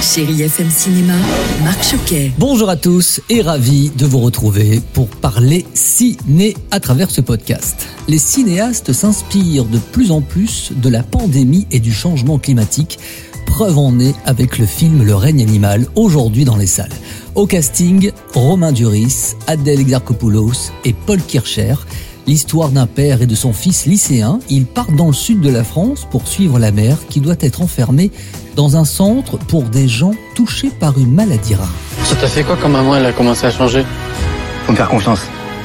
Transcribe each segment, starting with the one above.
Chérie FM Cinéma, Marc Choquet. Bonjour à tous et ravi de vous retrouver pour parler ciné à travers ce podcast. Les cinéastes s'inspirent de plus en plus de la pandémie et du changement climatique. Preuve en est avec le film Le règne animal aujourd'hui dans les salles. Au casting, Romain Duris, Adèle Exarchopoulos et Paul Kircher. L'histoire d'un père et de son fils lycéen, ils partent dans le sud de la France pour suivre la mère qui doit être enfermée dans un centre pour des gens touchés par une maladie rare. Ça t'a fait quoi quand maman elle a commencé à changer? Faut me faire confiance.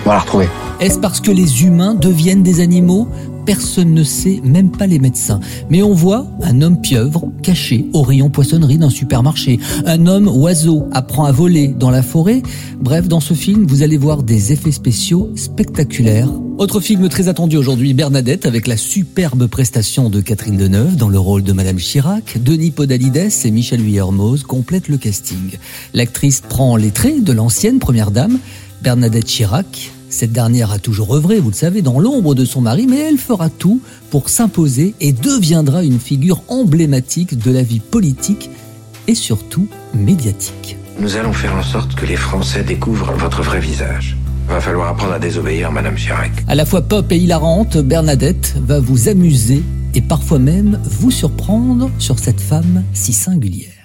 On va la retrouver. Est-ce parce que les humains deviennent des animaux? Personne ne sait, même pas les médecins. Mais on voit un homme pieuvre caché au rayon poissonnerie d'un supermarché. Un homme oiseau apprend à voler dans la forêt. Bref, dans ce film, vous allez voir des effets spéciaux spectaculaires. Autre film très attendu aujourd'hui, Bernadette, avec la superbe prestation de Catherine Deneuve dans le rôle de Madame Chirac. Denis Podalides et Michel Vuillermoz complètent le casting. L'actrice prend les traits de l'ancienne première dame, Bernadette Chirac, cette dernière a toujours œuvré, vous le savez, dans l'ombre de son mari, mais elle fera tout pour s'imposer et deviendra une figure emblématique de la vie politique et surtout médiatique. Nous allons faire en sorte que les Français découvrent votre vrai visage. Va falloir apprendre à désobéir, Madame Chirac. À la fois pop et hilarante, Bernadette va vous amuser et parfois même vous surprendre sur cette femme si singulière.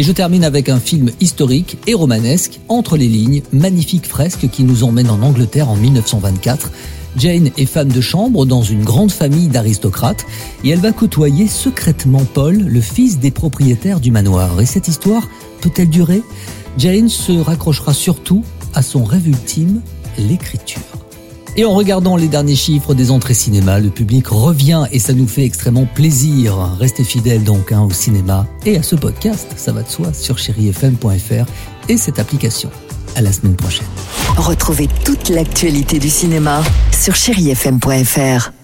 Et je termine avec un film historique et romanesque, Entre les lignes, magnifique fresque qui nous emmène en Angleterre en 1924. Jane est femme de chambre dans une grande famille d'aristocrates et elle va côtoyer secrètement Paul, le fils des propriétaires du manoir. Et cette histoire peut-elle durer? Jane se raccrochera surtout à son rêve ultime, l'écriture. Et en regardant les derniers chiffres des entrées cinéma, le public revient et ça nous fait extrêmement plaisir. Restez fidèles donc hein, au cinéma et à ce podcast, ça va de soi, sur chérifm.fr et cette application. À la semaine prochaine. Retrouvez toute l'actualité du cinéma sur chérifm.fr.